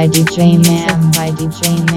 by DJ Mam by DJ Mam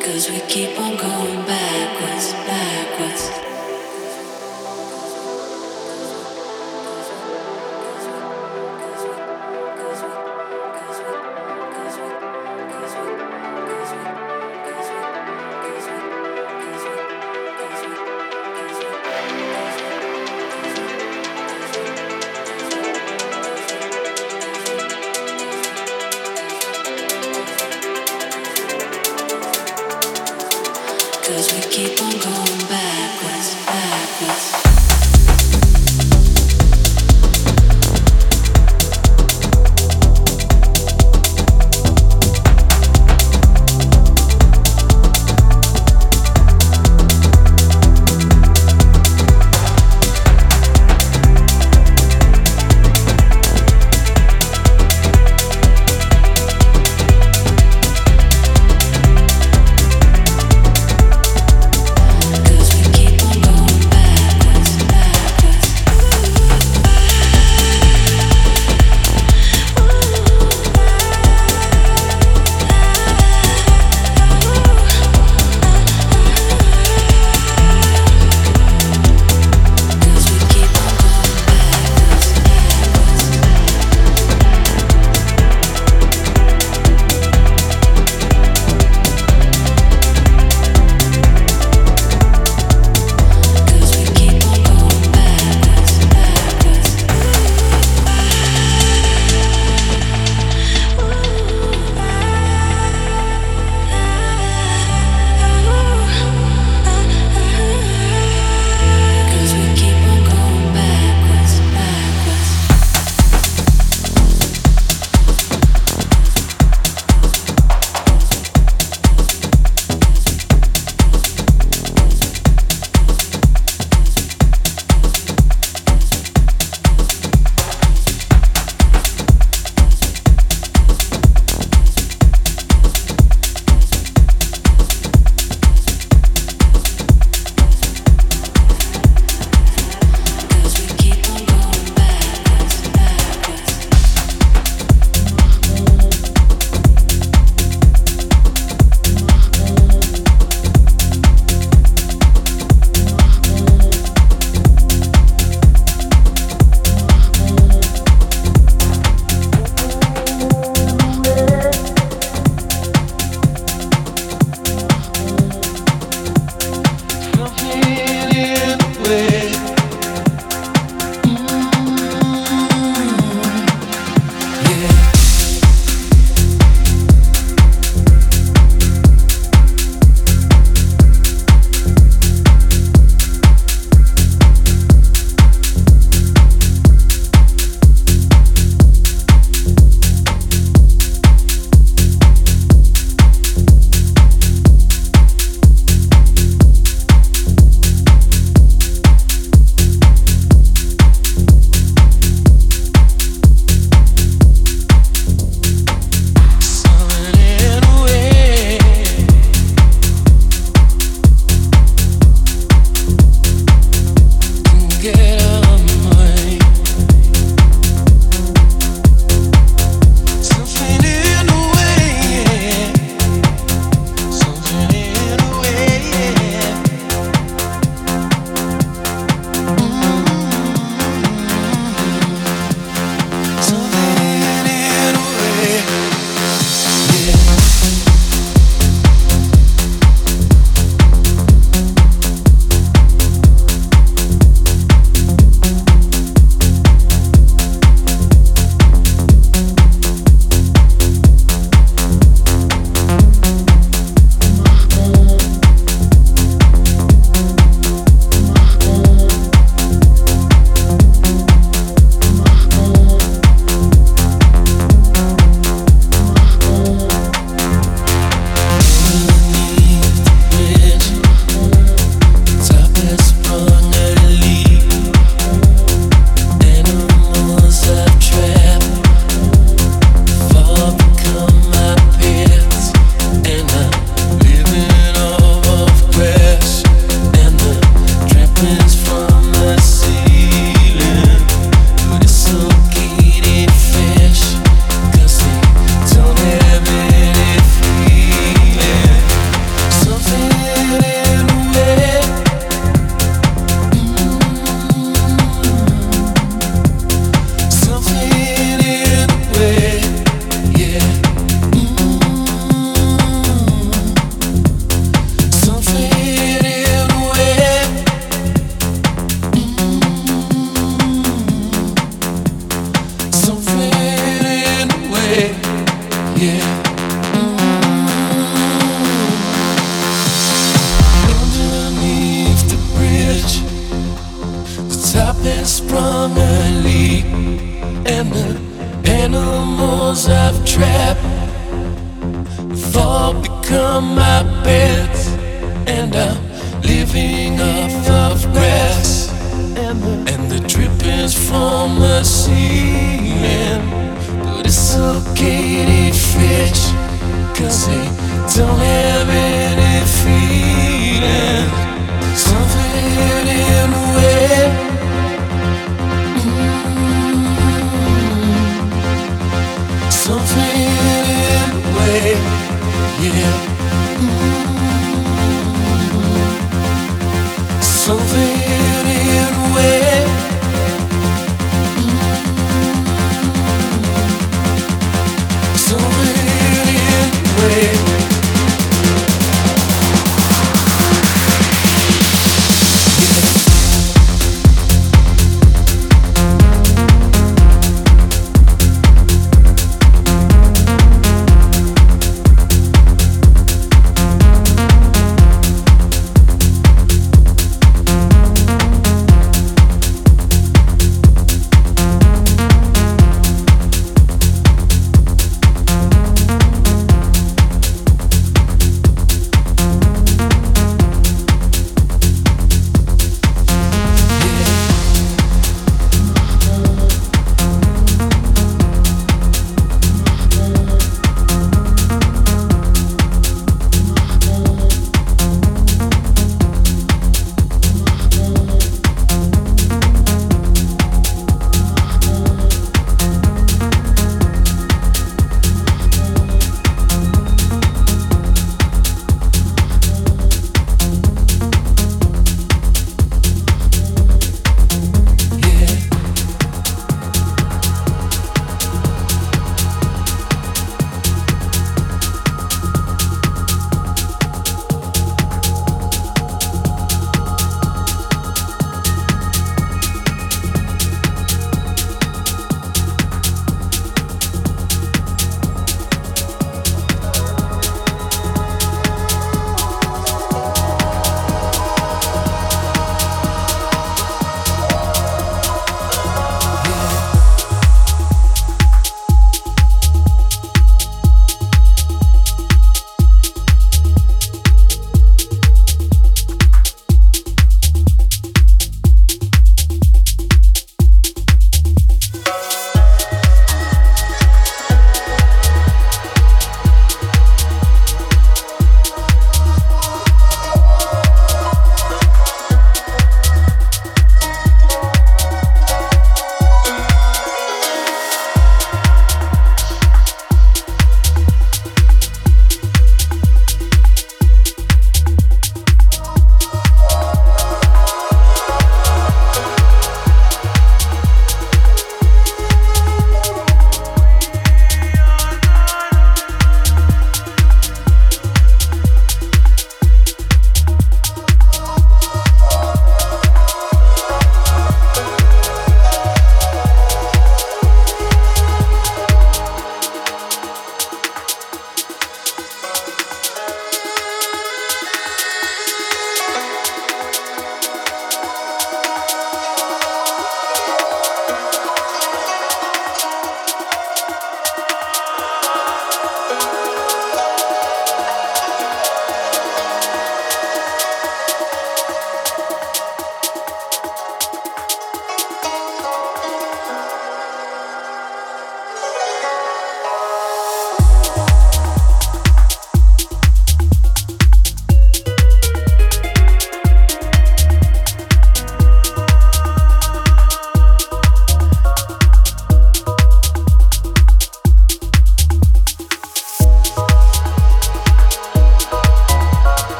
Cause we keep on going backwards, backwards.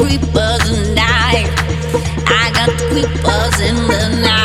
Creepers the night. I got creepers in the night.